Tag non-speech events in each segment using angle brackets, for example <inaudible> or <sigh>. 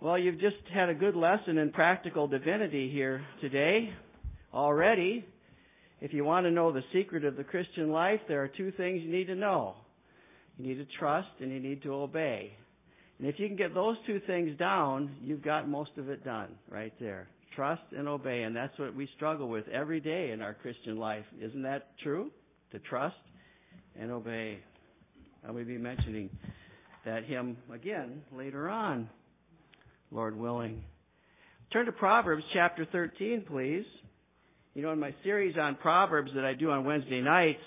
Well, you've just had a good lesson in practical divinity here today already. If you want to know the secret of the Christian life, there are two things you need to know. You need to trust and you need to obey. And if you can get those two things down, you've got most of it done right there. Trust and obey. And that's what we struggle with every day in our Christian life. Isn't that true? To trust and obey. I will be mentioning that hymn again later on, Lord willing. Turn to Proverbs chapter 13, please. You know, in my series on Proverbs that I do on Wednesday nights,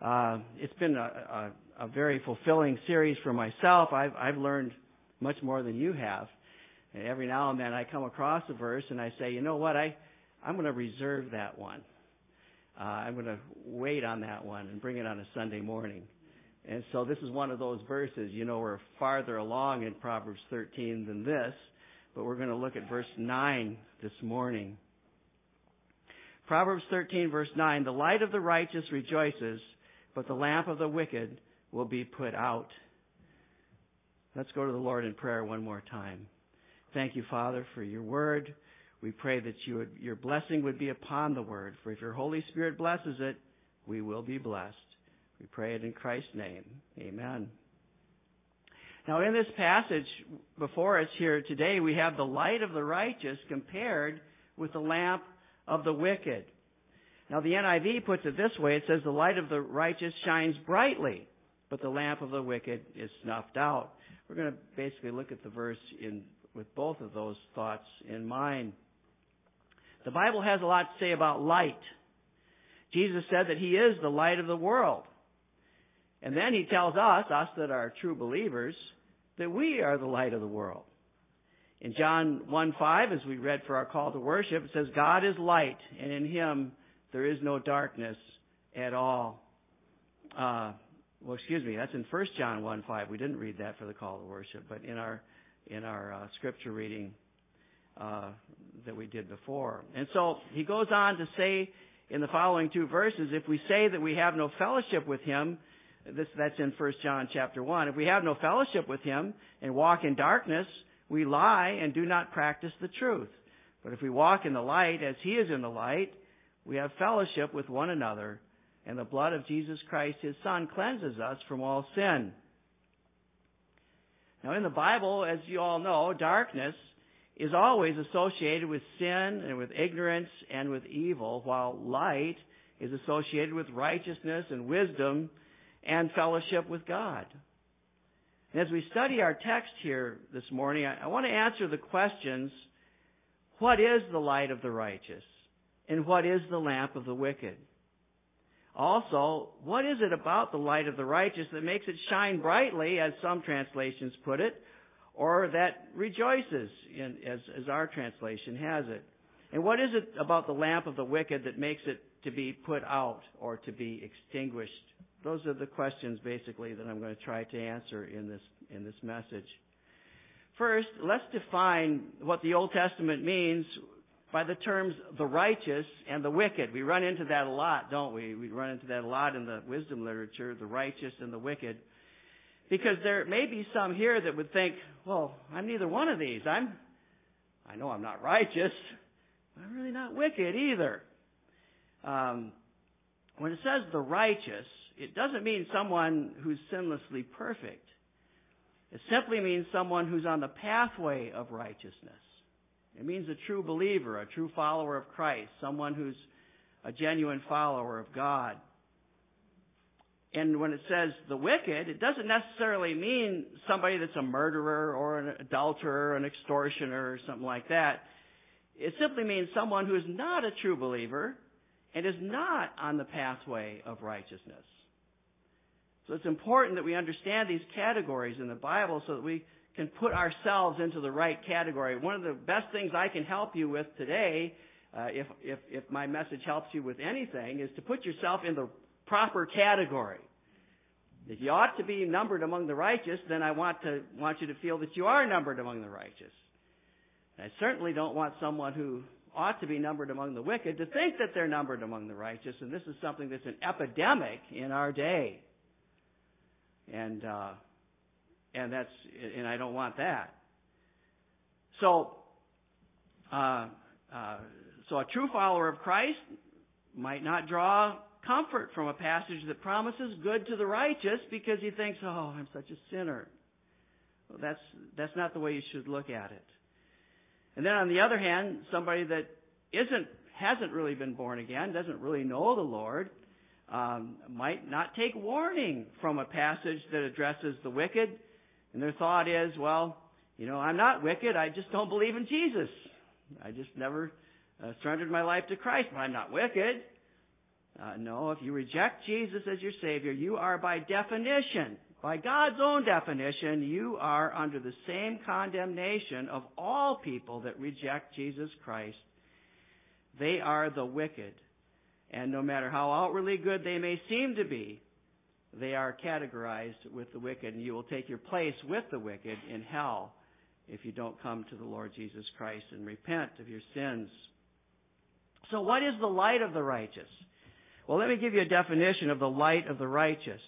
uh, it's been a, a, a very fulfilling series for myself. I've, I've learned much more than you have. And every now and then I come across a verse and I say, you know what, I, I'm going to reserve that one. Uh, I'm going to wait on that one and bring it on a Sunday morning. And so this is one of those verses. You know, we're farther along in Proverbs 13 than this, but we're going to look at verse 9 this morning. Proverbs 13 verse 9, the light of the righteous rejoices, but the lamp of the wicked will be put out. Let's go to the Lord in prayer one more time. Thank you, Father, for your word. We pray that you would, your blessing would be upon the word, for if your Holy Spirit blesses it, we will be blessed. We pray it in Christ's name. Amen. Now, in this passage before us here today, we have the light of the righteous compared with the lamp of the wicked. Now, the NIV puts it this way it says, The light of the righteous shines brightly, but the lamp of the wicked is snuffed out. We're going to basically look at the verse in, with both of those thoughts in mind. The Bible has a lot to say about light. Jesus said that He is the light of the world. And then He tells us, us that are true believers, that we are the light of the world. In John 1 5, as we read for our call to worship, it says, God is light, and in Him there is no darkness at all. Uh, well, excuse me, that's in 1 John 1 5. We didn't read that for the call to worship, but in our, in our uh, scripture reading uh, that we did before. And so he goes on to say in the following two verses, if we say that we have no fellowship with Him, this, that's in 1 John chapter 1. If we have no fellowship with Him and walk in darkness, we lie and do not practice the truth. But if we walk in the light as He is in the light, we have fellowship with one another, and the blood of Jesus Christ, His Son, cleanses us from all sin. Now in the Bible, as you all know, darkness is always associated with sin and with ignorance and with evil, while light is associated with righteousness and wisdom and fellowship with God. And as we study our text here this morning, I, I want to answer the questions what is the light of the righteous? And what is the lamp of the wicked? Also, what is it about the light of the righteous that makes it shine brightly, as some translations put it, or that rejoices, in, as, as our translation has it? And what is it about the lamp of the wicked that makes it to be put out or to be extinguished? Those are the questions basically that I'm going to try to answer in this, in this message. First, let's define what the Old Testament means by the terms the righteous and the wicked. We run into that a lot, don't we? We run into that a lot in the wisdom literature, the righteous and the wicked. Because there may be some here that would think, well, I'm neither one of these. I'm, I know I'm not righteous. I'm really not wicked either. Um, when it says the righteous, it doesn't mean someone who's sinlessly perfect. It simply means someone who's on the pathway of righteousness. It means a true believer, a true follower of Christ, someone who's a genuine follower of God. And when it says the wicked, it doesn't necessarily mean somebody that's a murderer or an adulterer, an extortioner or something like that. It simply means someone who is not a true believer and is not on the pathway of righteousness. So it's important that we understand these categories in the Bible so that we can put ourselves into the right category. One of the best things I can help you with today, uh, if, if, if my message helps you with anything, is to put yourself in the proper category. If you ought to be numbered among the righteous, then I want to want you to feel that you are numbered among the righteous. I certainly don't want someone who ought to be numbered among the wicked to think that they're numbered among the righteous, and this is something that's an epidemic in our day and uh, and that's and I don't want that. So, uh, uh, so a true follower of Christ might not draw comfort from a passage that promises good to the righteous because he thinks, "Oh, I'm such a sinner." Well, that's that's not the way you should look at it. And then on the other hand, somebody that isn't hasn't really been born again, doesn't really know the Lord, um, might not take warning from a passage that addresses the wicked, and their thought is, well, you know, I'm not wicked. I just don't believe in Jesus. I just never uh, surrendered my life to Christ, but I'm not wicked. Uh, no, if you reject Jesus as your Savior, you are by definition, by God's own definition, you are under the same condemnation of all people that reject Jesus Christ. They are the wicked. And no matter how outwardly good they may seem to be, they are categorized with the wicked, and you will take your place with the wicked in hell if you don't come to the Lord Jesus Christ and repent of your sins. So, what is the light of the righteous? Well, let me give you a definition of the light of the righteous.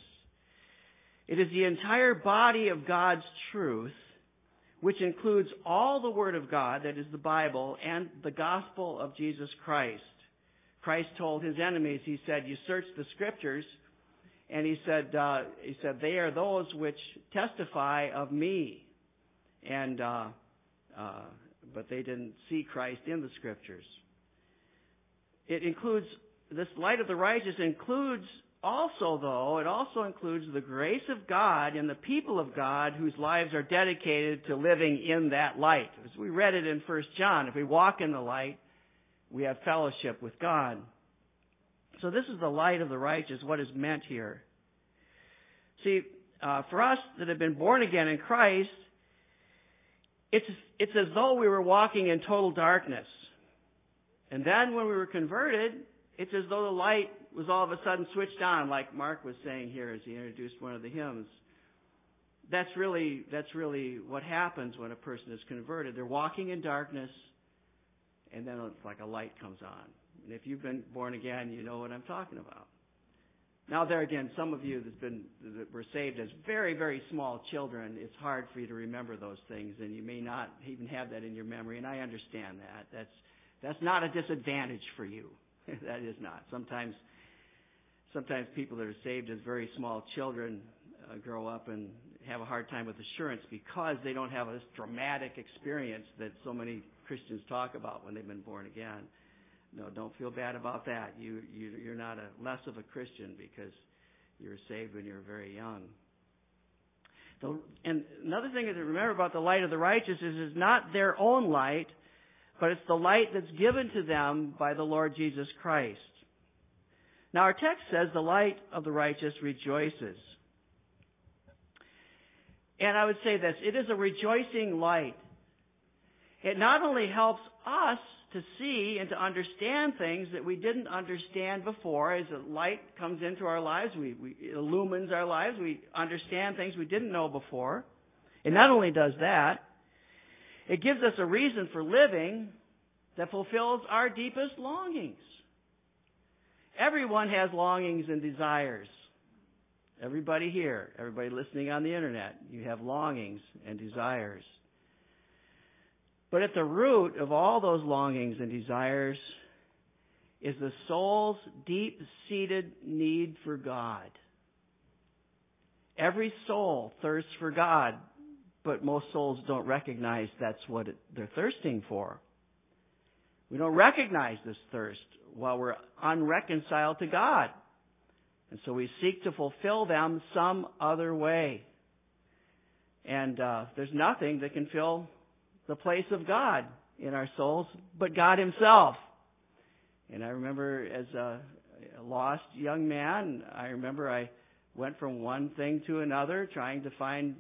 It is the entire body of God's truth, which includes all the Word of God, that is the Bible, and the gospel of Jesus Christ. Christ told his enemies, he said, You search the scriptures, and he said, uh, he said, They are those which testify of me. And, uh, uh, but they didn't see Christ in the scriptures. It includes this light of the righteous includes also, though, it also includes the grace of God and the people of God whose lives are dedicated to living in that light. As we read it in 1 John, if we walk in the light, we have fellowship with God. So this is the light of the righteous, what is meant here. See, uh, for us that have been born again in Christ, it's, it's as though we were walking in total darkness. And then when we were converted, it's as though the light was all of a sudden switched on, like Mark was saying here as he introduced one of the hymns. That's really, that's really what happens when a person is converted. They're walking in darkness, and then it's like a light comes on. And if you've been born again, you know what I'm talking about. Now, there again, some of you that's been that were saved as very, very small children, it's hard for you to remember those things, and you may not even have that in your memory. And I understand that. That's that's not a disadvantage for you. <laughs> that is not. Sometimes, sometimes people that are saved as very small children uh, grow up and have a hard time with assurance because they don't have this dramatic experience that so many Christians talk about when they've been born again. No, don't feel bad about that. You, you you're not a less of a Christian because you were saved when you were very young. The, and another thing to remember about the light of the righteous is it's not their own light, but it's the light that's given to them by the Lord Jesus Christ. Now our text says the light of the righteous rejoices. And I would say this, it is a rejoicing light. It not only helps us to see and to understand things that we didn't understand before as light comes into our lives, we, we, illumines our lives, we understand things we didn't know before. It not only does that, it gives us a reason for living that fulfills our deepest longings. Everyone has longings and desires. Everybody here, everybody listening on the internet, you have longings and desires. But at the root of all those longings and desires is the soul's deep seated need for God. Every soul thirsts for God but most souls don't recognize that's what they're thirsting for. We don't recognize this thirst while we're unreconciled to God. And so we seek to fulfill them some other way. And uh, there's nothing that can fill the place of God in our souls but God Himself. And I remember as a lost young man, I remember I went from one thing to another trying to find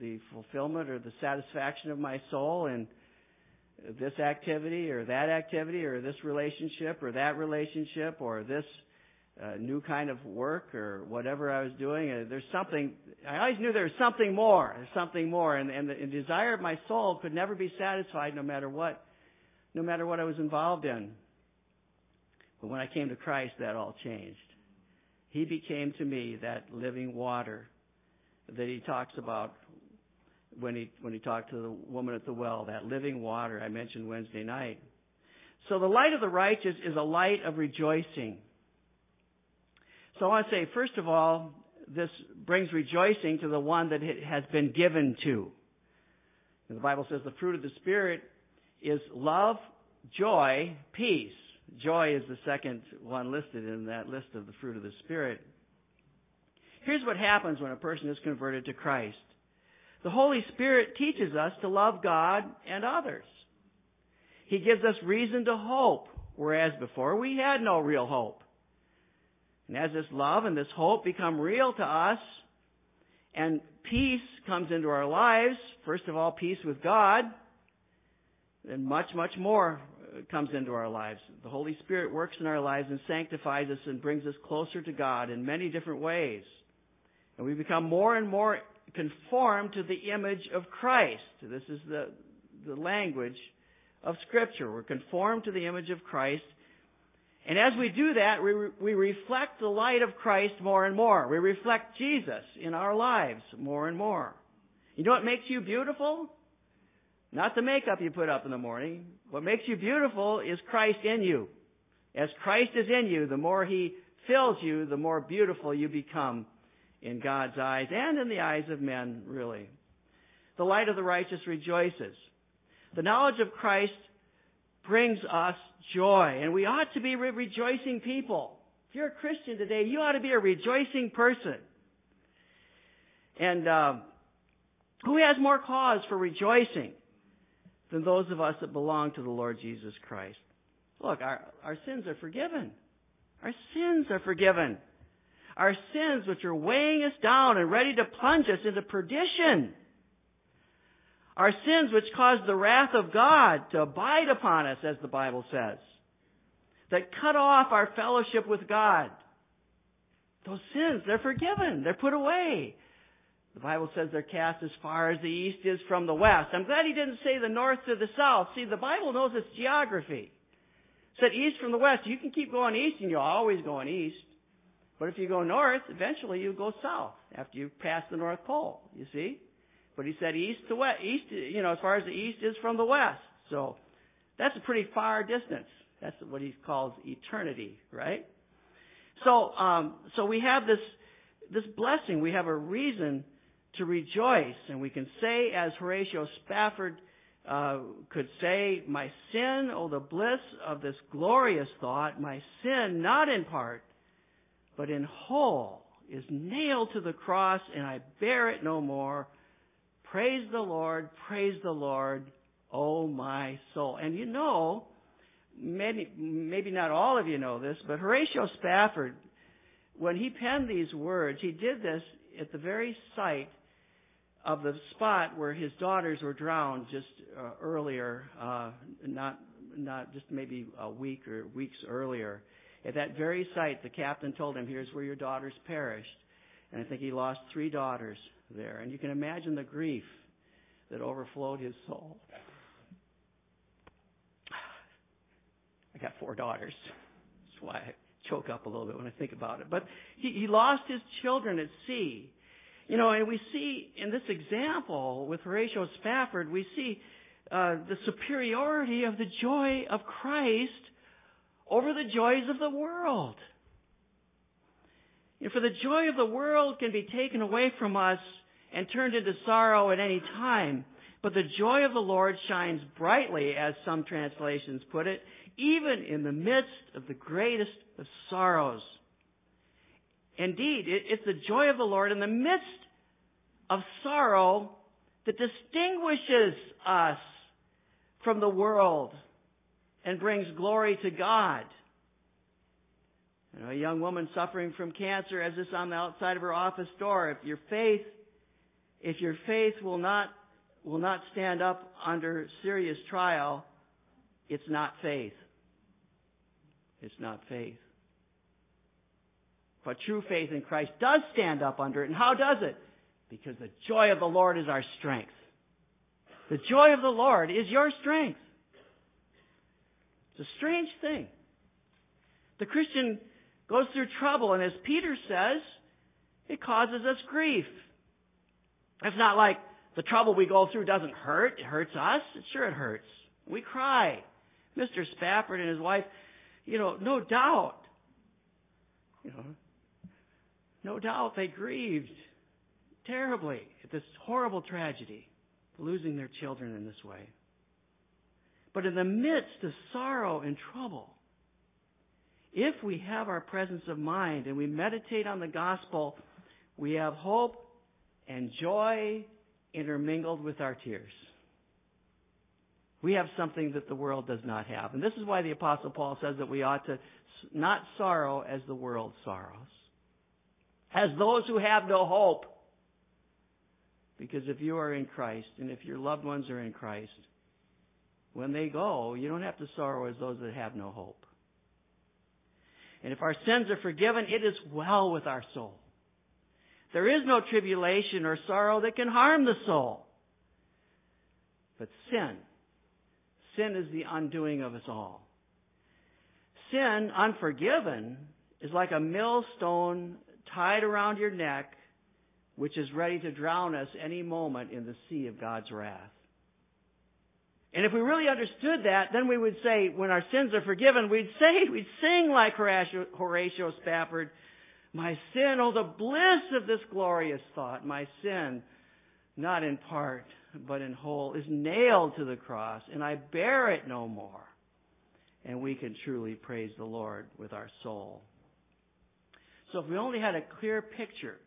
the fulfillment or the satisfaction of my soul in this activity or that activity or this relationship or that relationship or this uh, new kind of work or whatever I was doing. Uh, there's something, I always knew there was something more. There's something more. And, and the and desire of my soul could never be satisfied no matter what, no matter what I was involved in. But when I came to Christ, that all changed. He became to me that living water that he talks about when he when he talked to the woman at the well, that living water I mentioned Wednesday night. So the light of the righteous is a light of rejoicing. So I want to say, first of all, this brings rejoicing to the one that it has been given to. And the Bible says the fruit of the Spirit is love, joy, peace. Joy is the second one listed in that list of the fruit of the Spirit. Here's what happens when a person is converted to Christ. The Holy Spirit teaches us to love God and others. He gives us reason to hope, whereas before we had no real hope. And as this love and this hope become real to us, and peace comes into our lives, first of all, peace with God, then much, much more uh, comes into our lives. The Holy Spirit works in our lives and sanctifies us and brings us closer to God in many different ways. And we become more and more conformed to the image of Christ. This is the, the language of Scripture. We're conformed to the image of Christ. And as we do that, we, we reflect the light of Christ more and more. We reflect Jesus in our lives more and more. You know what makes you beautiful? Not the makeup you put up in the morning. What makes you beautiful is Christ in you. As Christ is in you, the more He fills you, the more beautiful you become in God's eyes and in the eyes of men, really. The light of the righteous rejoices. The knowledge of Christ brings us joy, and we ought to be re- rejoicing people. If you're a Christian today, you ought to be a rejoicing person. And uh, who has more cause for rejoicing than those of us that belong to the Lord Jesus Christ? Look, our, our sins are forgiven. Our sins are forgiven. Our sins which are weighing us down and ready to plunge us into perdition our sins which cause the wrath of God to abide upon us, as the Bible says, that cut off our fellowship with God. Those sins, they're forgiven. They're put away. The Bible says they're cast as far as the east is from the west. I'm glad he didn't say the north to the south. See, the Bible knows its geography. It said east from the west. You can keep going east and you're always going east. But if you go north, eventually you go south after you pass the North Pole, you see? But he said east to west, east, you know, as far as the east is from the west. So that's a pretty far distance. That's what he calls eternity, right? So, um, so we have this, this blessing. We have a reason to rejoice. And we can say, as Horatio Spafford uh, could say, My sin, oh, the bliss of this glorious thought, my sin, not in part, but in whole, is nailed to the cross, and I bear it no more. Praise the Lord, praise the Lord, oh my soul. And you know, maybe, maybe not all of you know this, but Horatio Spafford, when he penned these words, he did this at the very site of the spot where his daughters were drowned just uh, earlier, uh, not not just maybe a week or weeks earlier. At that very site, the captain told him, "Here's where your daughters perished," and I think he lost three daughters there. And you can imagine the grief that overflowed his soul. <sighs> I got four daughters. That's why I choke up a little bit when I think about it. But he, he lost his children at sea. You know, and we see in this example with Horatio Spafford, we see uh, the superiority of the joy of Christ over the joys of the world. And for the joy of the world can be taken away from us and turned into sorrow at any time. But the joy of the Lord shines brightly, as some translations put it, even in the midst of the greatest of sorrows. Indeed, it's the joy of the Lord in the midst of sorrow that distinguishes us from the world and brings glory to God. You know, a young woman suffering from cancer has this on the outside of her office door. If your faith if your faith will not, will not stand up under serious trial, it's not faith. It's not faith. But true faith in Christ does stand up under it. And how does it? Because the joy of the Lord is our strength. The joy of the Lord is your strength. It's a strange thing. The Christian goes through trouble, and as Peter says, it causes us grief. It's not like The trouble we go through doesn't hurt. It hurts us. Sure, it hurts. We cry. Mr. Spafford and his wife, you know, no doubt, you know, no doubt they grieved terribly at this horrible tragedy, losing their children in this way. But in the midst of sorrow and trouble, if we have our presence of mind and we meditate on the gospel, we have hope and joy intermingled with our tears. We have something that the world does not have. And this is why the Apostle Paul says that we ought to not sorrow as the world sorrows, as those who have no hope. Because if you are in Christ and if your loved ones are in Christ, when they go, you don't have to sorrow as those that have no hope. And if our sins are forgiven, it is well with our soul. There is no tribulation or sorrow that can harm the soul. But sin, sin is the undoing of us all. Sin, unforgiven, is like a millstone tied around your neck, which is ready to drown us any moment in the sea of God's wrath. And if we really understood that, then we would say, when our sins are forgiven, we'd say, <laughs> we'd sing like Horatio, Horatio Spafford, my sin, oh the bliss of this glorious thought, my sin, not in part, but in whole, is nailed to the cross, and I bear it no more. And we can truly praise the Lord with our soul. So if we only had a clear picture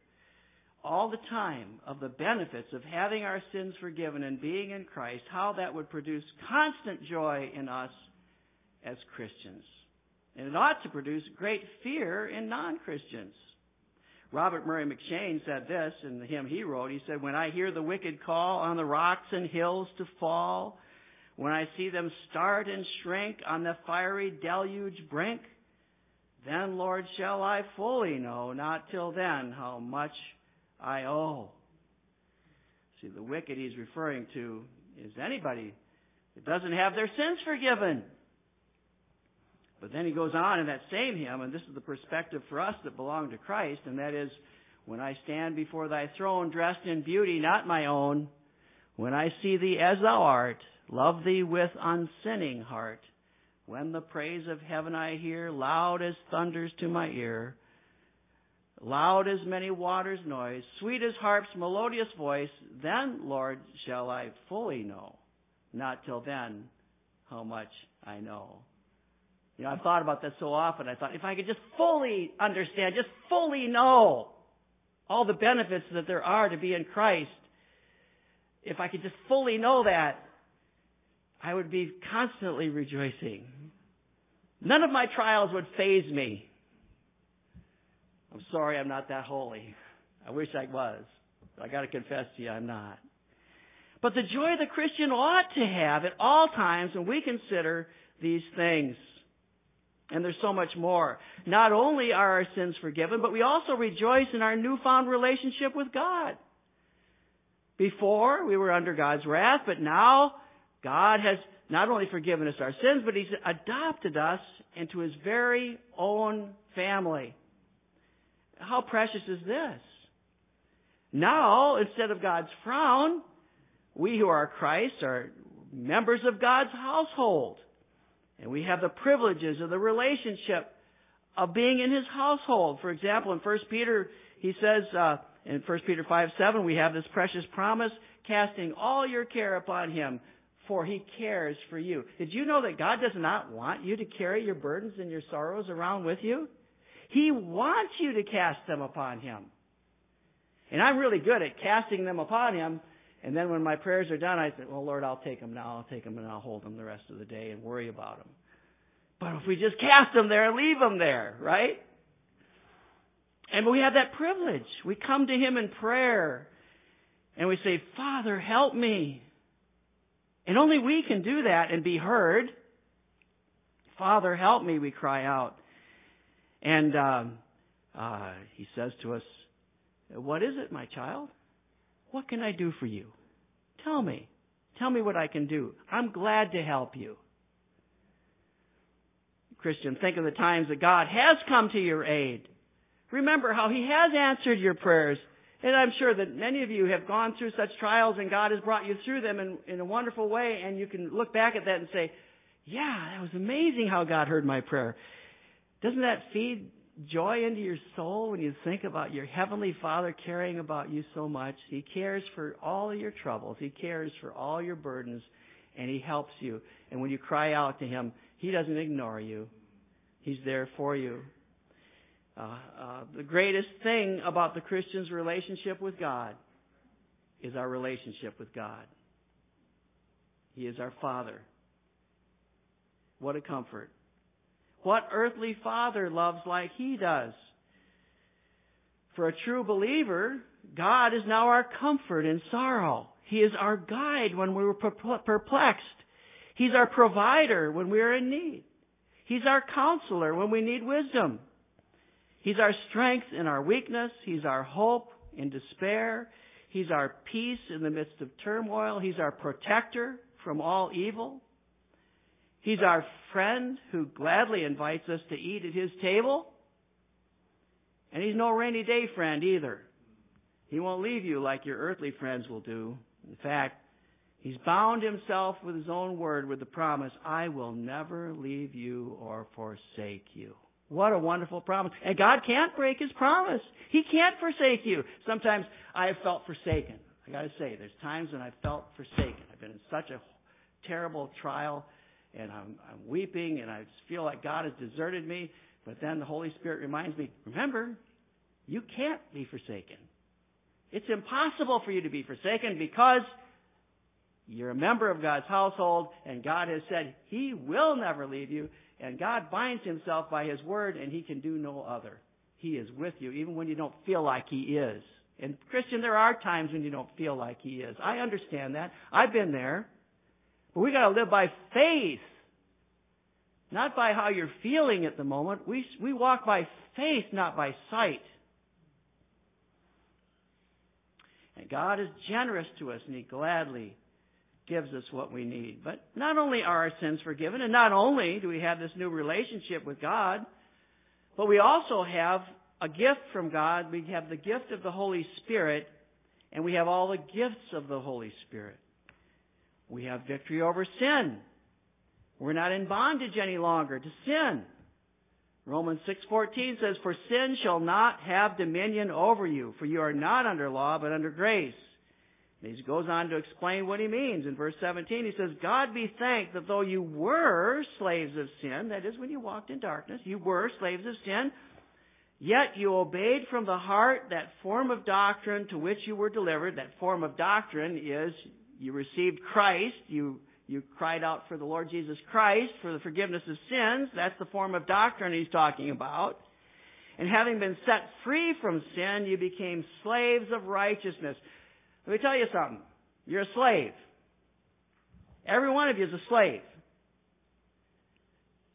all the time of the benefits of having our sins forgiven and being in Christ, how that would produce constant joy in us as Christians. And it ought to produce great fear in non-Christians. Robert Murray M'Cheyne said this in the hymn he wrote. He said, When I hear the wicked call on the rocks and hills to fall, when I see them start and shrink on the fiery deluge brink, then, Lord, shall I fully know, not till then, how much I owe. See, the wicked he's referring to is anybody that doesn't have their sins forgiven. But then he goes on in that same hymn, and this is the perspective for us that belong to Christ, and that is, when I stand before thy throne dressed in beauty not my own, when I see thee as thou art, love thee with unsinning heart, when the praise of heaven I hear, loud as thunders to my ear, loud as many waters' noise, sweet as harp's melodious voice, then, Lord, shall I fully know, not till then, how much I know. You know, I've thought about that so often. I thought, if I could just fully understand, just fully know all the benefits that there are to be in Christ, if I could just fully know that, I would be constantly rejoicing. None of my trials would faze me. I'm sorry I'm not that holy. I wish I was. but I gotta confess to you, I'm not. But the joy the Christian ought to have at all times when we consider these things. And there's so much more. Not only are our sins forgiven, but we also rejoice in our newfound relationship with God. Before, we were under God's wrath, but now God has not only forgiven us our sins, but He's adopted us into His very own family. How precious is this? Now, instead of God's frown, we who are Christ are members of God's household. And we have the privileges of the relationship of being in His household. For example, in 1 Peter, he says, uh, in 1 Peter 5, 7, we have this precious promise, casting all your care upon Him, for He cares for you. Did you know that God does not want you to carry your burdens and your sorrows around with you? He wants you to cast them upon Him. And I'm really good at casting them upon Him. And then when my prayers are done, I say, well, Lord, I'll take them now. I'll take them and I'll hold them the rest of the day and worry about them. But if we just cast them there, and leave them there, right? And we have that privilege. We come to Him in prayer and we say, Father, help me. And only we can do that and be heard. Father, help me, we cry out. And um, uh, he says to us, What is it, my child? What can I do for you? Tell me. Tell me what I can do. I'm glad to help you. Christian, think of the times that God has come to your aid. Remember how He has answered your prayers And I'm sure that many of you have gone through such trials and God has brought you through them in, in a wonderful way and you can look back at that and say, yeah, that was amazing how God heard my prayer. Doesn't that feed joy into your soul when you think about your Heavenly Father caring about you so much? He cares for all your troubles. He cares for all your burdens and He helps you. And when you cry out to Him, He doesn't ignore you. He's there for you. Uh, uh, the greatest thing about the Christian's relationship with God is our relationship with God. He is our Father. What a comfort. What earthly father loves like He does? For a true believer, God is now our comfort in sorrow. He is our guide when we were perplexed. He's our provider when we are in need. He's our counselor when we need wisdom. He's our strength in our weakness. He's our hope in despair. He's our peace in the midst of turmoil. He's our protector from all evil. He's our friend who gladly invites us to eat at his table. And he's no rainy day friend either. He won't leave you like your earthly friends will do. In fact, he's bound himself with his own word with the promise, I will never leave you or forsake you. What a wonderful promise. And God can't break His promise. He can't forsake you. Sometimes I have felt forsaken. I gotta say, there's times when I've felt forsaken. I've been in such a terrible trial and I'm, I'm weeping and I feel like God has deserted me. But then the Holy Spirit reminds me, remember, you can't be forsaken. It's impossible for you to be forsaken because you're a member of God's household and God has said He will never leave you and God binds himself by his word and he can do no other. He is with you even when you don't feel like he is. And Christian, there are times when you don't feel like he is. I understand that. I've been there. But we gotta live by faith. Not by how you're feeling at the moment. We, we walk by faith, not by sight. And God is generous to us and He gladly gives us what we need. But not only are our sins forgiven, and not only do we have this new relationship with God, but we also have a gift from God. We have the gift of the Holy Spirit, and we have all the gifts of the Holy Spirit. We have victory over sin. We're not in bondage any longer to sin. Romans 6:14 says, "For sin shall not have dominion over you, for you are not under law, but under grace." And he goes on to explain what he means. In verse 17, he says, God be thanked that though you were slaves of sin, that is, when you walked in darkness, you were slaves of sin, yet you obeyed from the heart that form of doctrine to which you were delivered. That form of doctrine is you received Christ, you, you cried out for the Lord Jesus Christ for the forgiveness of sins. That's the form of doctrine he's talking about. And having been set free from sin, you became slaves of righteousness. Let me tell you something. You're a slave. Every one of you is a slave.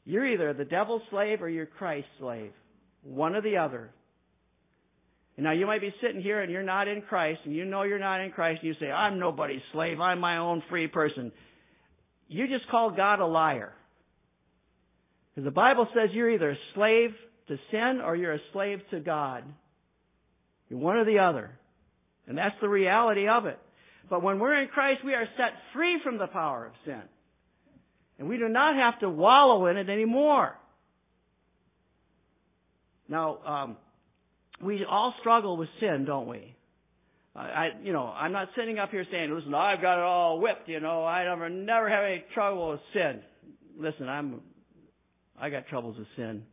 You're either the devil's slave or you're Christ's slave. One or the other. And now you might be sitting here and you're not in Christ and you know you're not in Christ and you say, I'm nobody's slave. I'm my own free person. You just call God a liar. Because the Bible says you're either a slave to sin or you're a slave to God. You're one or the other. And that's the reality of it. But when we're in Christ, we are set free from the power of sin. And we do not have to wallow in it anymore. Now, um, we all struggle with sin, don't we? I, you know, I'm not sitting up here saying, listen, I've got it all whipped, you know, I never, never have any trouble with sin. Listen, I'm, I got troubles with sin.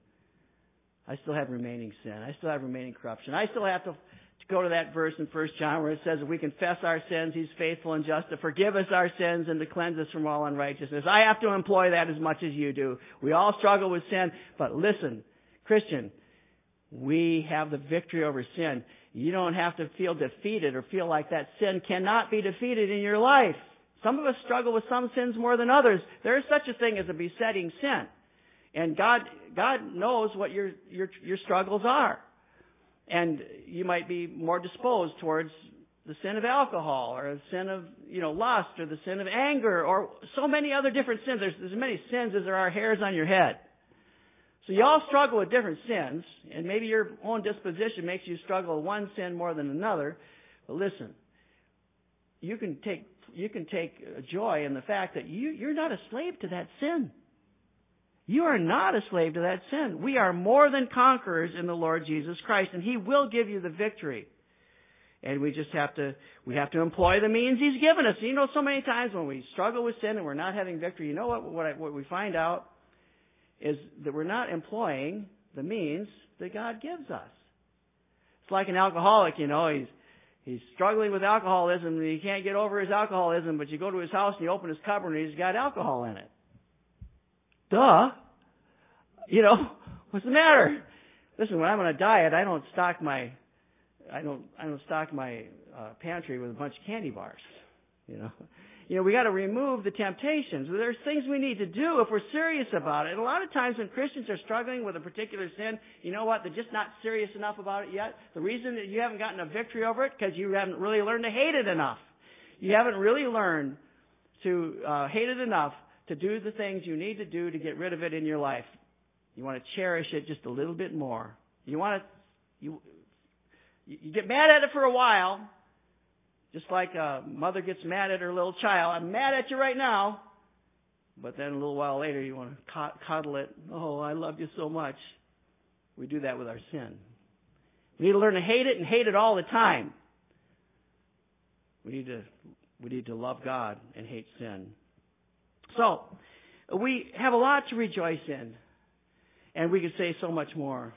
I still have remaining sin. I still have remaining corruption. I still have to to go to that verse in 1 John where it says, if we confess our sins, He's faithful and just to forgive us our sins and to cleanse us from all unrighteousness. I have to employ that as much as you do. We all struggle with sin, but listen, Christian, we have the victory over sin. You don't have to feel defeated or feel like that sin cannot be defeated in your life. Some of us struggle with some sins more than others. There is such a thing as a besetting sin. And God, God knows what your, your, your struggles are. And you might be more disposed towards the sin of alcohol or the sin of, you know, lust or the sin of anger or so many other different sins. There's as many sins as there are hairs on your head. So you all struggle with different sins, and maybe your own disposition makes you struggle with one sin more than another. But listen, you can take you can take joy in the fact that you you're not a slave to that sin. You are not a slave to that sin. We are more than conquerors in the Lord Jesus Christ, and He will give you the victory. And we just have to we have to employ the means He's given us. You know, so many times when we struggle with sin and we're not having victory, you know what what, I, what we find out is that we're not employing the means that God gives us. It's like an alcoholic, you know, he's he's struggling with alcoholism and he can't get over his alcoholism, but you go to his house and you open his cupboard and he's got alcohol in it. Duh. You know, <laughs> what's the matter? Listen, when I'm on a diet, I don't stock my I don't I don't stock my uh, pantry with a bunch of candy bars. You know, you know we got to remove the temptations. There's things we need to do if we're serious about it. And a lot of times when Christians are struggling with a particular sin, you know what? They're just not serious enough about it yet. The reason that you haven't gotten a victory over it because you haven't really learned to hate it enough. You haven't really learned to uh, hate it enough to do the things you need to do to get rid of it in your life. You want to cherish it just a little bit more. You want to you you get mad at it for a while, just like a mother gets mad at her little child. I'm mad at you right now. But then a little while later, you want to cuddle it. Oh, I love you so much. We do that with our sin. We need to learn to hate it and hate it all the time. We need to, we need to love God and hate sin. So, we have a lot to rejoice in. And we could say so much more.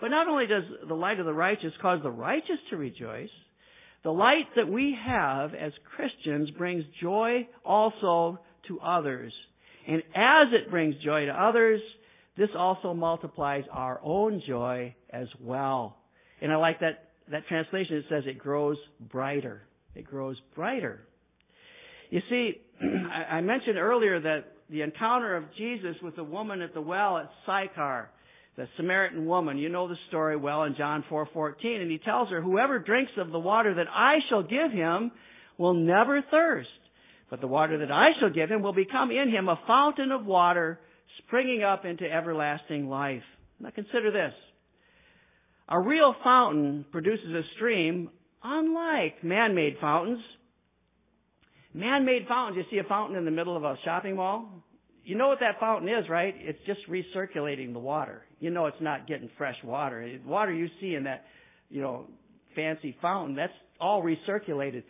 But not only does the light of the righteous cause the righteous to rejoice, the light that we have as Christians brings joy also to others. And as it brings joy to others, this also multiplies our own joy as well. And I like that, that translation. It says it grows brighter. It grows brighter. You see, <clears throat> I mentioned earlier that the encounter of Jesus with the woman at the well at Sychar the Samaritan woman. You know the story well in John 4:14 and he tells her whoever drinks of the water that I shall give him will never thirst but the water that I shall give him will become in him a fountain of water springing up into everlasting life. Now consider this. A real fountain produces a stream unlike man-made fountains. Man-made fountains, you see a fountain in the middle of a shopping mall? You know what that fountain is, right? It's just recirculating the water you know it's not getting fresh water. Water you see in that, you know, fancy fountain, that's all recirculated.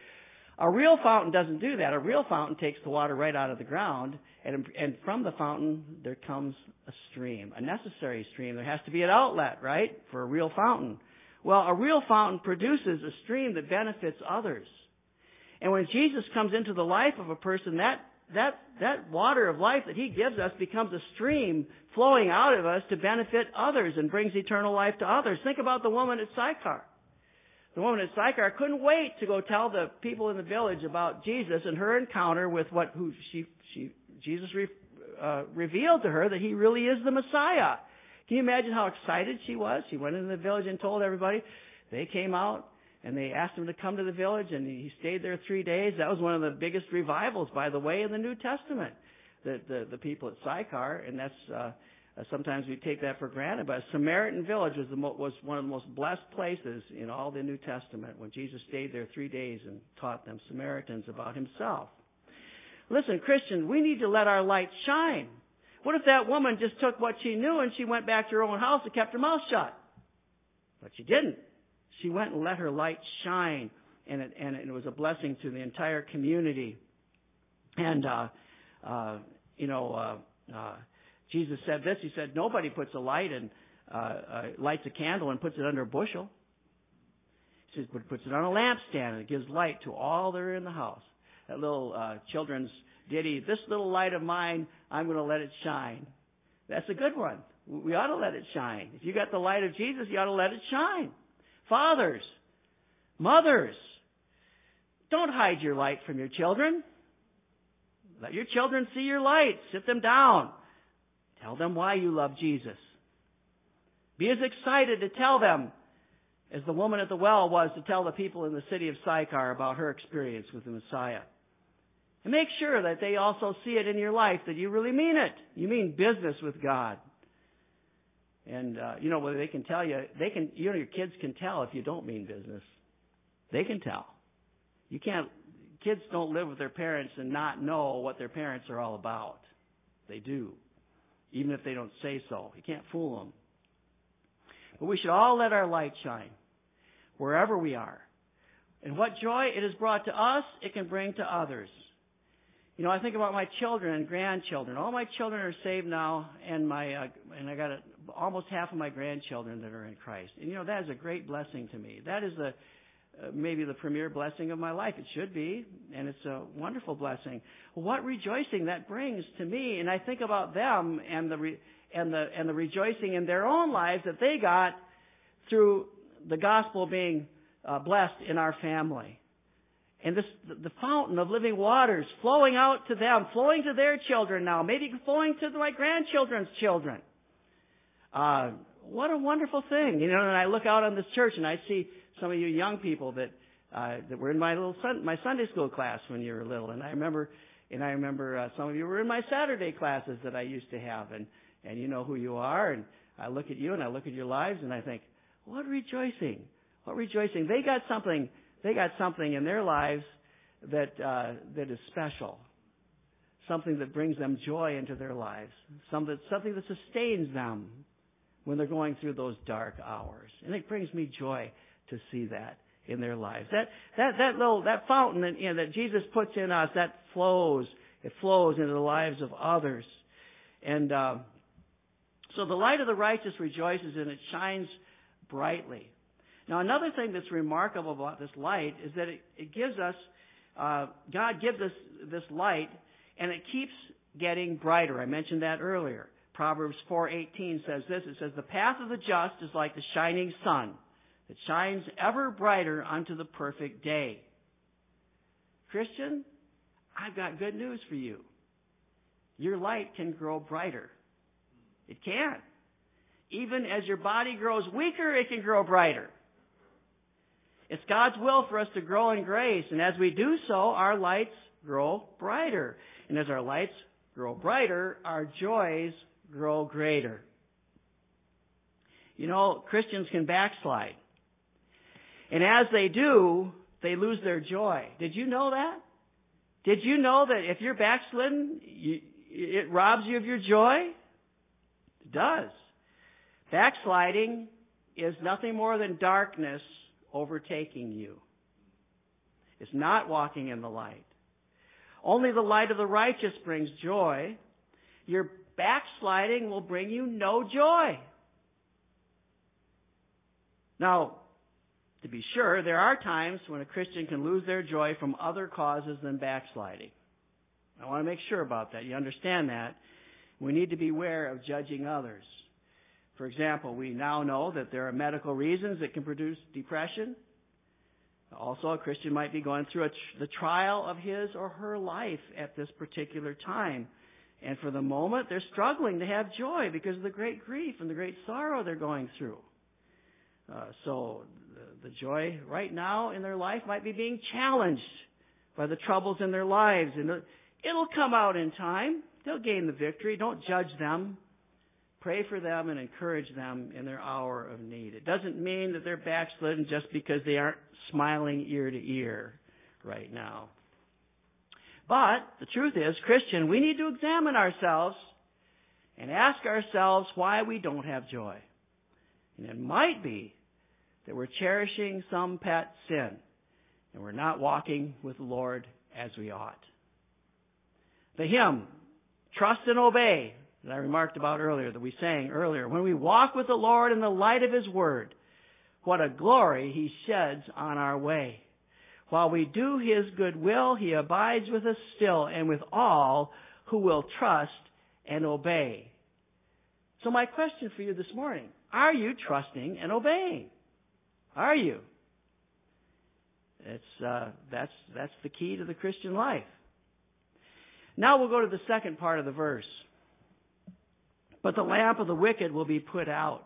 A real fountain doesn't do that. A real fountain takes the water right out of the ground, and, and from the fountain there comes a stream, a necessary stream. There has to be an outlet, right, for a real fountain. Well, a real fountain produces a stream that benefits others. And when Jesus comes into the life of a person, that that, that water of life that He gives us becomes a stream flowing out of us to benefit others and brings eternal life to others. Think about the woman at Sychar. The woman at Sychar couldn't wait to go tell the people in the village about Jesus and her encounter with what who she she Jesus re, uh, revealed to her that he really is the Messiah. Can you imagine how excited she was? She went into the village and told everybody. They came out and they asked him to come to the village and he stayed there three days. That was one of the biggest revivals, by the way, in the New Testament. The the, the people at Sychar, and that's uh, uh, sometimes we take that for granted. But Samaritan village was the mo- was one of the most blessed places in all the New Testament when Jesus stayed there three days and taught them Samaritans about Himself. Listen, Christians, we need to let our light shine. What if that woman just took what she knew and she went back to her own house and kept her mouth shut? But she didn't. She went and let her light shine, and it, and it was a blessing to the entire community. And, uh, uh, you know, uh, uh, Jesus said this. He said, nobody puts a light and uh, uh, lights a candle and puts it under a bushel. He says, but puts it on a lampstand and it gives light to all that are in the house. That little uh, children's ditty, this little light of mine, I'm going to let it shine. That's a good one. We ought to let it shine. If you got the light of Jesus, you ought to let it shine. Fathers, mothers, don't hide your light from your children. Let your children see your light. Sit them down. Tell them why you love Jesus. Be as excited to tell them as the woman at the well was to tell the people in the city of Sychar about her experience with the Messiah. And make sure that they also see it in your life that you really mean it. You mean business with God. And uh, you know whether they can tell you, they can. You know your kids can tell if you don't mean business. They can tell. You can't. Kids don't live with their parents and not know what their parents are all about. They do, even if they don't say so. You can't fool them. But we should all let our light shine wherever we are. And what joy it has brought to us, it can bring to others. You know, I think about my children and grandchildren. All my children are saved now, and my uh, and I got a, almost half of my grandchildren that are in Christ. And you know, that is a great blessing to me. That is the uh, maybe the premier blessing of my life. It should be, and it's a wonderful blessing. What rejoicing that brings to me, and I think about them and the re, and the and the rejoicing in their own lives that they got through the gospel being uh, blessed in our family. And this, the fountain of living waters flowing out to them, flowing to their children now, maybe flowing to my grandchildren's children. Uh, what a wonderful thing. You know, and I look out on this church and I see some of you young people that, uh, that were in my little sun, my Sunday school class when you were little. And I remember, and I remember, uh, some of you were in my Saturday classes that I used to have and, and you know who you are. And I look at you and I look at your lives and I think, what rejoicing. What rejoicing. They got something they got something in their lives that uh, that is special, something that brings them joy into their lives, something something that sustains them when they're going through those dark hours, and it brings me joy to see that in their lives. That that that little that fountain that, you know, that Jesus puts in us that flows. It flows into the lives of others, and uh, so the light of the righteous rejoices and it shines brightly. Now, another thing that's remarkable about this light is that it, it gives us, uh, God gives us this light, and it keeps getting brighter. I mentioned that earlier. Proverbs 4:18 says this. It says, "The path of the just is like the shining sun, that shines ever brighter unto the perfect day." Christian, I've got good news for you. Your light can grow brighter. It can. Even as your body grows weaker, it can grow brighter. It's God's will for us to grow in grace, and as we do so, our lights grow brighter. And as our lights grow brighter, our joys grow greater. You know, Christians can backslide. And as they do, they lose their joy. Did you know that? Did you know that if you're backslidden, you, it robs you of your joy? It does. Backsliding is nothing more than darkness overtaking you. It's not walking in the light. Only the light of the righteous brings joy. Your backsliding will bring you no joy. Now, to be sure, there are times when a Christian can lose their joy from other causes than backsliding. I want to make sure about that. You understand that? We need to beware of judging others. For example, we now know that there are medical reasons that can produce depression. Also, a Christian might be going through tr- the trial of his or her life at this particular time. And for the moment, they're struggling to have joy because of the great grief and the great sorrow they're going through. Uh, so, the, the joy right now in their life might be being challenged by the troubles in their lives. And it'll come out in time. They'll gain the victory. Don't judge them. Pray for them and encourage them in their hour of need. It doesn't mean that they're backslidden just because they aren't smiling ear to ear right now. But the truth is, Christian, we need to examine ourselves and ask ourselves why we don't have joy. And it might be that we're cherishing some pet sin and we're not walking with the Lord as we ought. The hymn, Trust and Obey, that I remarked about earlier, that we sang earlier. When we walk with the Lord in the light of His Word, what a glory He sheds on our way. While we do His good will, He abides with us still and with all who will trust and obey. So my question for you this morning, are you trusting and obeying? Are you? It's, uh, that's, that's the key to the Christian life. Now we'll go to the second part of the verse. But the lamp of the wicked will be put out.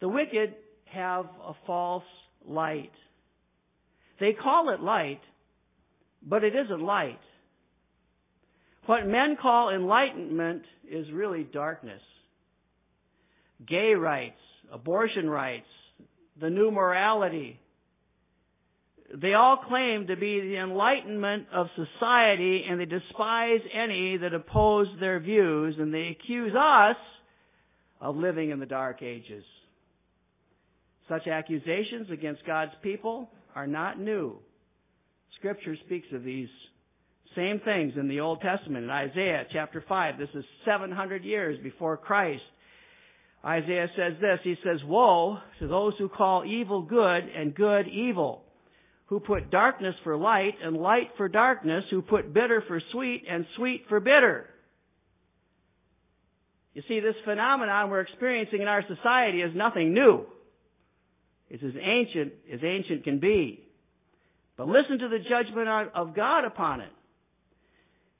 The wicked have a false light. They call it light, but it isn't light. What men call enlightenment is really darkness. Gay rights, abortion rights, the new morality, they all claim to be the enlightenment of society and they despise any that oppose their views and they accuse us of living in the dark ages. Such accusations against God's people are not new. Scripture speaks of these same things in the Old Testament in Isaiah chapter 5. This is 700 years before Christ. Isaiah says this, he says, Woe to those who call evil good and good evil, who put darkness for light and light for darkness, who put bitter for sweet and sweet for bitter. You see, this phenomenon we're experiencing in our society is nothing new. It's as ancient as ancient can be. But listen to the judgment of God upon it.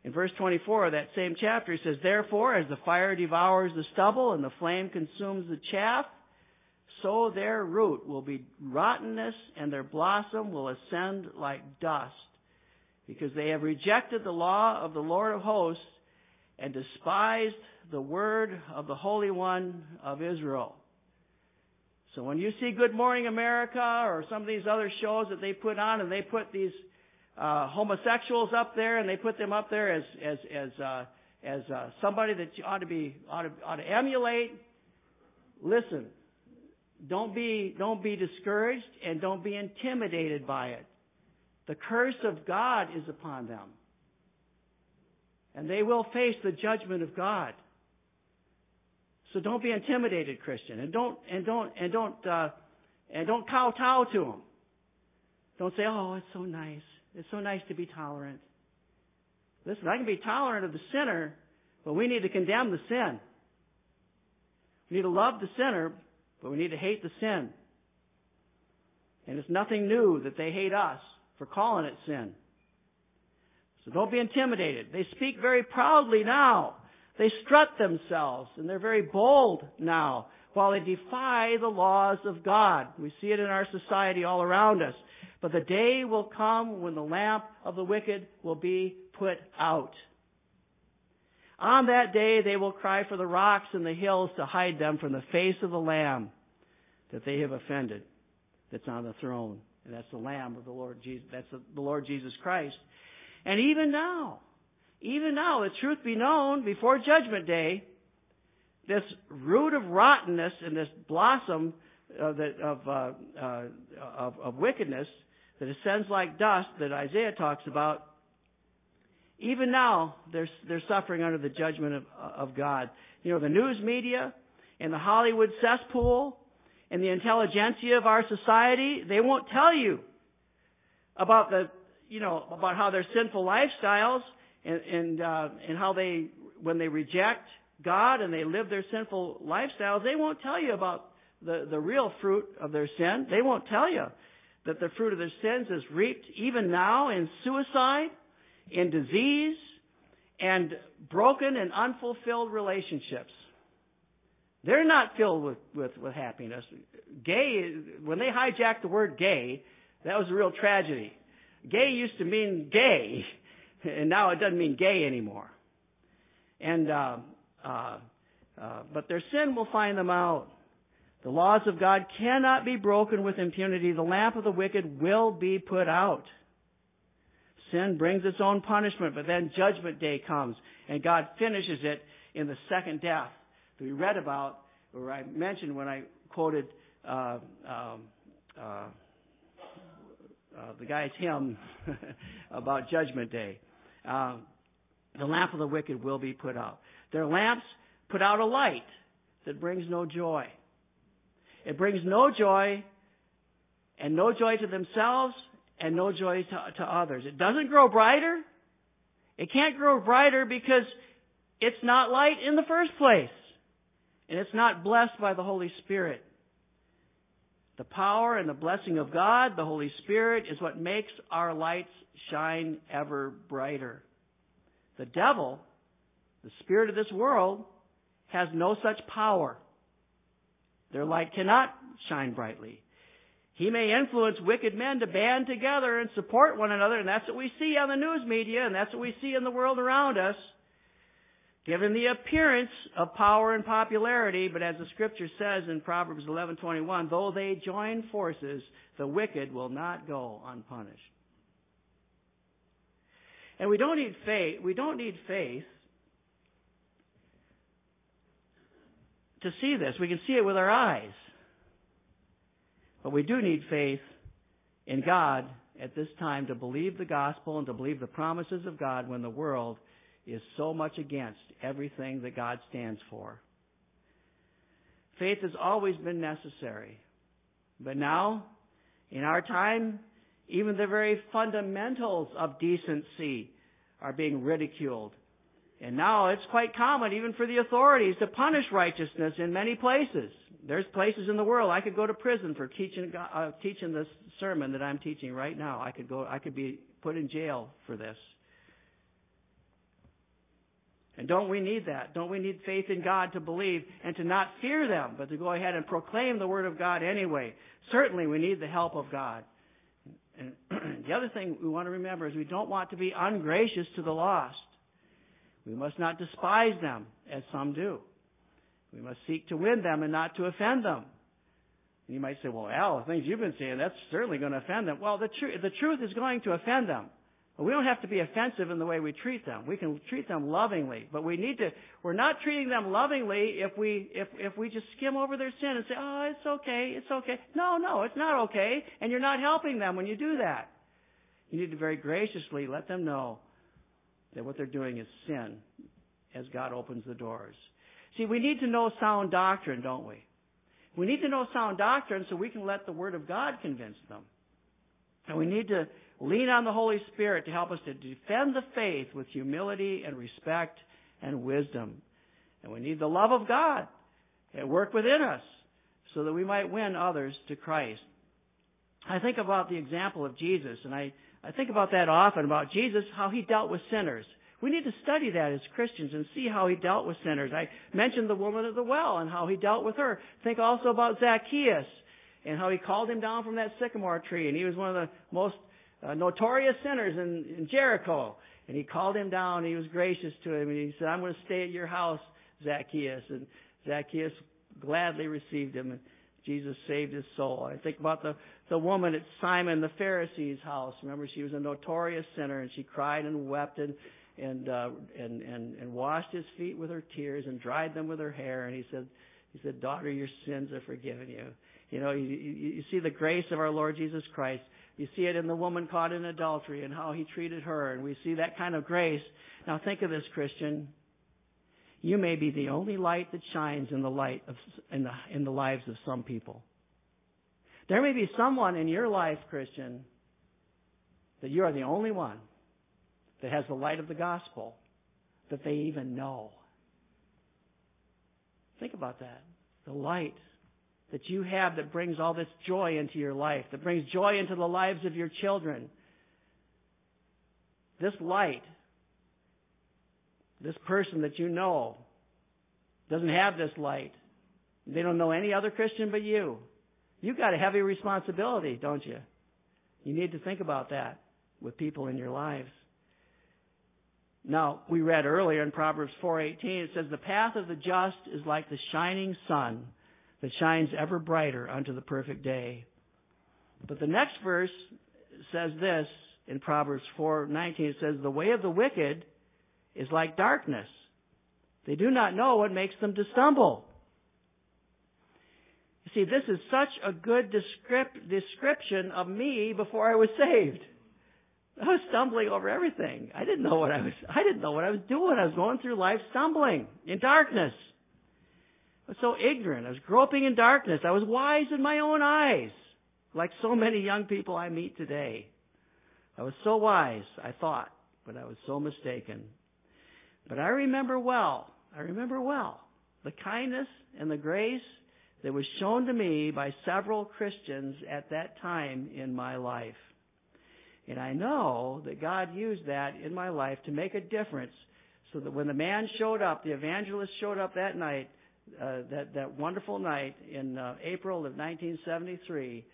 In verse 24 of that same chapter, he says, Therefore, as the fire devours the stubble and the flame consumes the chaff, so their root will be rottenness and their blossom will ascend like dust, because they have rejected the law of the Lord of hosts and despised the word of the Holy One of Israel. So when you see Good Morning America or some of these other shows that they put on and they put these uh, homosexuals up there and they put them up there as as as uh, as uh, somebody that you ought to be ought to, ought to emulate. Listen, don't be don't be discouraged and don't be intimidated by it. The curse of God is upon them, and they will face the judgment of God. So don't be intimidated, Christian, and don't and don't and don't uh, and don't kowtow to them. Don't say, "Oh, it's so nice. It's so nice to be tolerant." Listen, I can be tolerant of the sinner, but we need to condemn the sin. We need to love the sinner, but we need to hate the sin. And it's nothing new that they hate us for calling it sin. So don't be intimidated. They speak very proudly now they strut themselves and they're very bold now while they defy the laws of God. We see it in our society all around us. But the day will come when the lamp of the wicked will be put out. On that day they will cry for the rocks and the hills to hide them from the face of the Lamb that they have offended that's on the throne. And that's the Lamb of the Lord Jesus. That's the Lord Jesus Christ. And even now, even now, the truth be known, before Judgment Day, this root of rottenness and this blossom that, of, uh, uh, of, of wickedness that ascends like dust that Isaiah talks about, even now they're, they're suffering under the judgment of, of God. You know, the news media and the Hollywood cesspool and the intelligentsia of our society, they won't tell you about the, you know, about how their sinful lifestyles and and, uh, and how they when they reject God and they live their sinful lifestyles, they won't tell you about the the real fruit of their sin. They won't tell you that the fruit of their sins is reaped even now in suicide, in disease, and broken and unfulfilled relationships. They're not filled with, with, with happiness. Gay, when they hijacked the word gay, that was a real tragedy. Gay used to mean gay, and now it doesn't mean gay anymore. And uh, uh, uh, but their sin will find them out. The laws of God cannot be broken with impunity. The lamp of the wicked will be put out. Sin brings its own punishment, but then judgment day comes, and God finishes it in the second death that we read about, or I mentioned when I quoted uh, um, uh, uh, the guy's hymn <laughs> about Judgment Day. Uh, the lamp of the wicked will be put out. Their lamps put out a light that brings no joy. It brings no joy and no joy to themselves and no joy to, to others. It doesn't grow brighter. It can't grow brighter because it's not light in the first place. And it's not blessed by the Holy Spirit. The power and the blessing of God, the Holy Spirit, is what makes our lights shine ever brighter. The devil, the spirit of this world, has no such power. Their light cannot shine brightly. He may influence wicked men to band together and support one another, and that's what we see on the news media, and that's what we see in the world around us. Given the appearance of power and popularity, but as the scripture says in Proverbs 11:21, though they join forces, the wicked will not go unpunished. And we don't need faith, we don't need faith to see this. We can see it with our eyes. But we do need faith in God at this time to believe the gospel and to believe the promises of God when the world is so much against everything that God stands for. Faith has always been necessary. But now, in our time, even the very fundamentals of decency are being ridiculed and now it's quite common, even for the authorities, to punish righteousness in many places. There's places in the world I could go to prison for teaching uh, teaching this sermon that I'm teaching right now. I could go. I could be put in jail for this. And don't we need that? Don't we need faith in God to believe and to not fear them, but to go ahead and proclaim the Word of God anyway? Certainly we need the help of God. And <clears throat> the other thing we want to remember is we don't want to be ungracious to the lost. We must not despise them, as some do. We must seek to win them and not to offend them. And you might say, well, Al, the things you've been saying, that's certainly going to offend them. Well, the, tr- the truth is going to offend them. We don't have to be offensive in the way we treat them. We can treat them lovingly. But we need to, we're not treating them lovingly if we, if, if we just skim over their sin and say, oh, it's okay, it's okay. No, no, it's not okay. And you're not helping them when you do that. You need to very graciously let them know that what they're doing is sin as God opens the doors. See, we need to know sound doctrine, don't we? We need to know sound doctrine so we can let the Word of God convince them. And we need to lean on the Holy Spirit to help us to defend the faith with humility and respect and wisdom. And we need the love of God at work within us so that we might win others to Christ. I think about the example of Jesus, and I I think about that often about Jesus, how he dealt with sinners. We need to study that as Christians and see how he dealt with sinners. I mentioned the woman at the well and how he dealt with her. Think also about Zacchaeus and how he called him down from that sycamore tree. And he was one of the most uh, notorious sinners in, in Jericho. And he called him down. He was gracious to him. And he said, I'm going to stay at your house, Zacchaeus. And Zacchaeus gladly received him. And Jesus saved his soul. I think about the, the woman at Simon the Pharisee's house. Remember, she was a notorious sinner, and she cried and wept and and uh, and and and washed his feet with her tears and dried them with her hair. And he said, he said, daughter, your sins are forgiven you. You know, you, you see the grace of our Lord Jesus Christ. You see it in the woman caught in adultery and how he treated her, and we see that kind of grace. Now think of this, Christian. You may be the only light that shines in the light of in the in the lives of some people. There may be someone in your life, Christian, that you are the only one that has the light of the gospel that they even know. Think about that. The light that you have that brings all this joy into your life, that brings joy into the lives of your children. This light this person that you know doesn't have this light. They don't know any other Christian but you. You've got a heavy responsibility, don't you? You need to think about that with people in your lives. Now, we read earlier in Proverbs 4:18 it says the path of the just is like the shining sun that shines ever brighter unto the perfect day. But the next verse says this in Proverbs 4:19 it says the way of the wicked is like darkness. They do not know what makes them to stumble. You see, this is such a good description of me before I was saved. I was stumbling over everything. I didn't know what I was I didn't know what I was doing. I was going through life stumbling in darkness. I was so ignorant. I was groping in darkness. I was wise in my own eyes, like so many young people I meet today. I was so wise, I thought, but I was so mistaken. But I remember well, I remember well, the kindness and the grace that was shown to me by several Christians at that time in my life. And I know that God used that in my life to make a difference so that when the man showed up, the evangelist showed up that night, uh, that, that wonderful night in uh, April of 1973,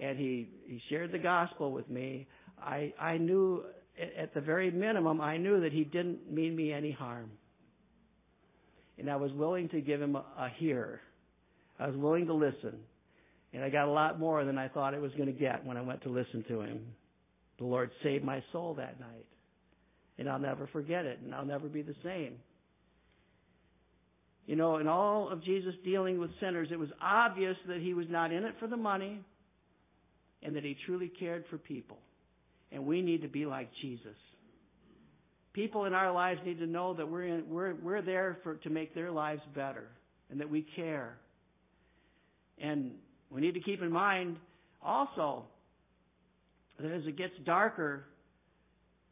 and he he shared the gospel with me, I I knew at the very minimum I knew that he didn't mean me any harm. And I was willing to give him a, a hear. I was willing to listen. And I got a lot more than I thought I was going to get when I went to listen to him. The Lord saved my soul that night. And I'll never forget it, and I'll never be the same. You know, in all of Jesus dealing with sinners, it was obvious that he was not in it for the money and that he truly cared for people. And we need to be like Jesus. People in our lives need to know that we're, in, we're, we're there for, to make their lives better and that we care. And we need to keep in mind also that as it gets darker,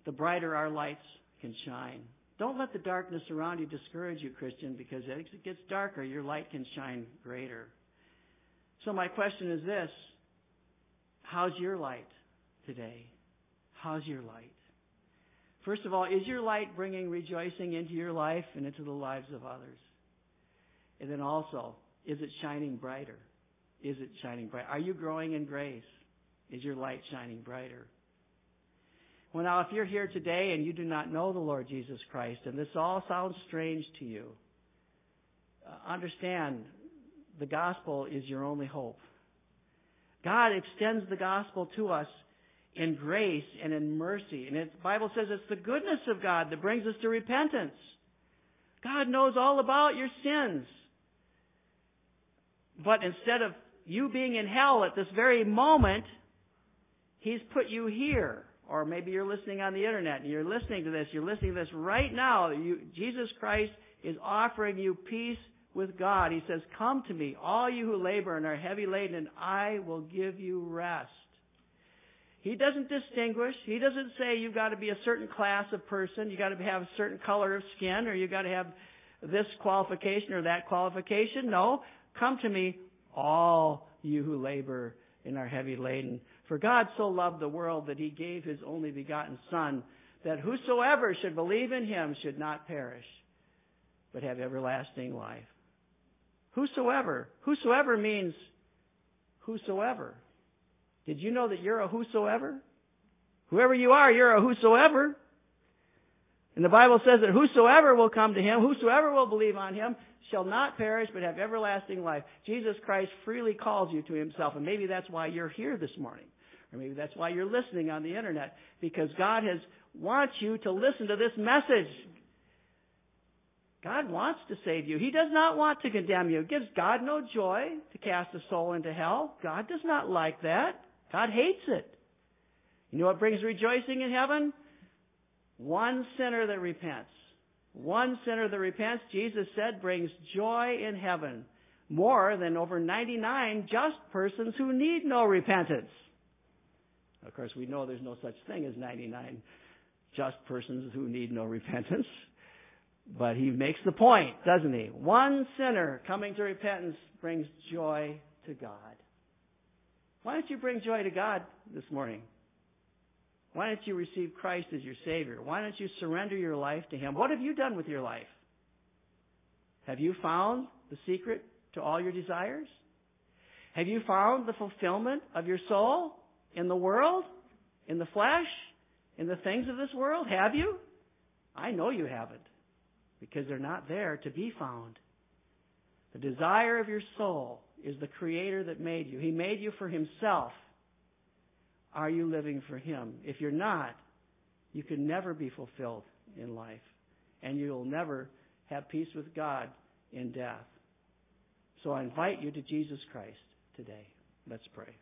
the brighter our lights can shine. Don't let the darkness around you discourage you, Christian, because as it gets darker, your light can shine greater. So my question is this. How's your light today? How's your light? First of all, is your light bringing rejoicing into your life and into the lives of others? And then also, is it shining brighter? Is it shining bright? Are you growing in grace? Is your light shining brighter? Well, now, if you're here today and you do not know the Lord Jesus Christ, and this all sounds strange to you, uh, understand the gospel is your only hope. God extends the gospel to us in grace and in mercy. And the Bible says it's the goodness of God that brings us to repentance. God knows all about your sins. But instead of you being in hell at this very moment, He's put you here or maybe you're listening on the internet and you're listening to this, you're listening to this right now. You, Jesus Christ is offering you peace with God. He says, Come to me, all you who labor and are heavy laden, and I will give you rest. He doesn't distinguish. He doesn't say you've got to be a certain class of person, you've got to have a certain color of skin, or you've got to have this qualification or that qualification. No. Come to me, all you who labor and are heavy laden. For God so loved the world that he gave his only begotten Son, that whosoever should believe in him should not perish, but have everlasting life. Whosoever. Whosoever means whosoever. Did you know that you're a whosoever? Whoever you are, you're a whosoever. And the Bible says that whosoever will come to him, whosoever will believe on him, shall not perish but have everlasting life. Jesus Christ freely calls you to himself, and maybe that's why you're here this morning. Or maybe that's why you're listening on the internet, because God has wants you to listen to this message. God wants to save you. He does not want to condemn you. It gives God no joy to cast a soul into hell. God does not like that. God hates it. You know what brings rejoicing in heaven? One sinner that repents. One sinner that repents, Jesus said, brings joy in heaven more than over 99 just persons who need no repentance. Of course, we know there's no such thing as 99 just persons who need no repentance. But he makes the point, doesn't he? One sinner coming to repentance brings joy to God. Why don't you bring joy to God this morning? Why don't you receive Christ as your Savior? Why don't you surrender your life to Him? What have you done with your life? Have you found the secret to all your desires? Have you found the fulfillment of your soul? In the world? In the flesh? In the things of this world? Have you? I know you haven't because they're not there to be found. The desire of your soul is the Creator that made you. He made you for Himself. Are you living for Him? If you're not, you can never be fulfilled in life. And you'll never have peace with God in death. So I invite you to Jesus Christ today. Let's pray.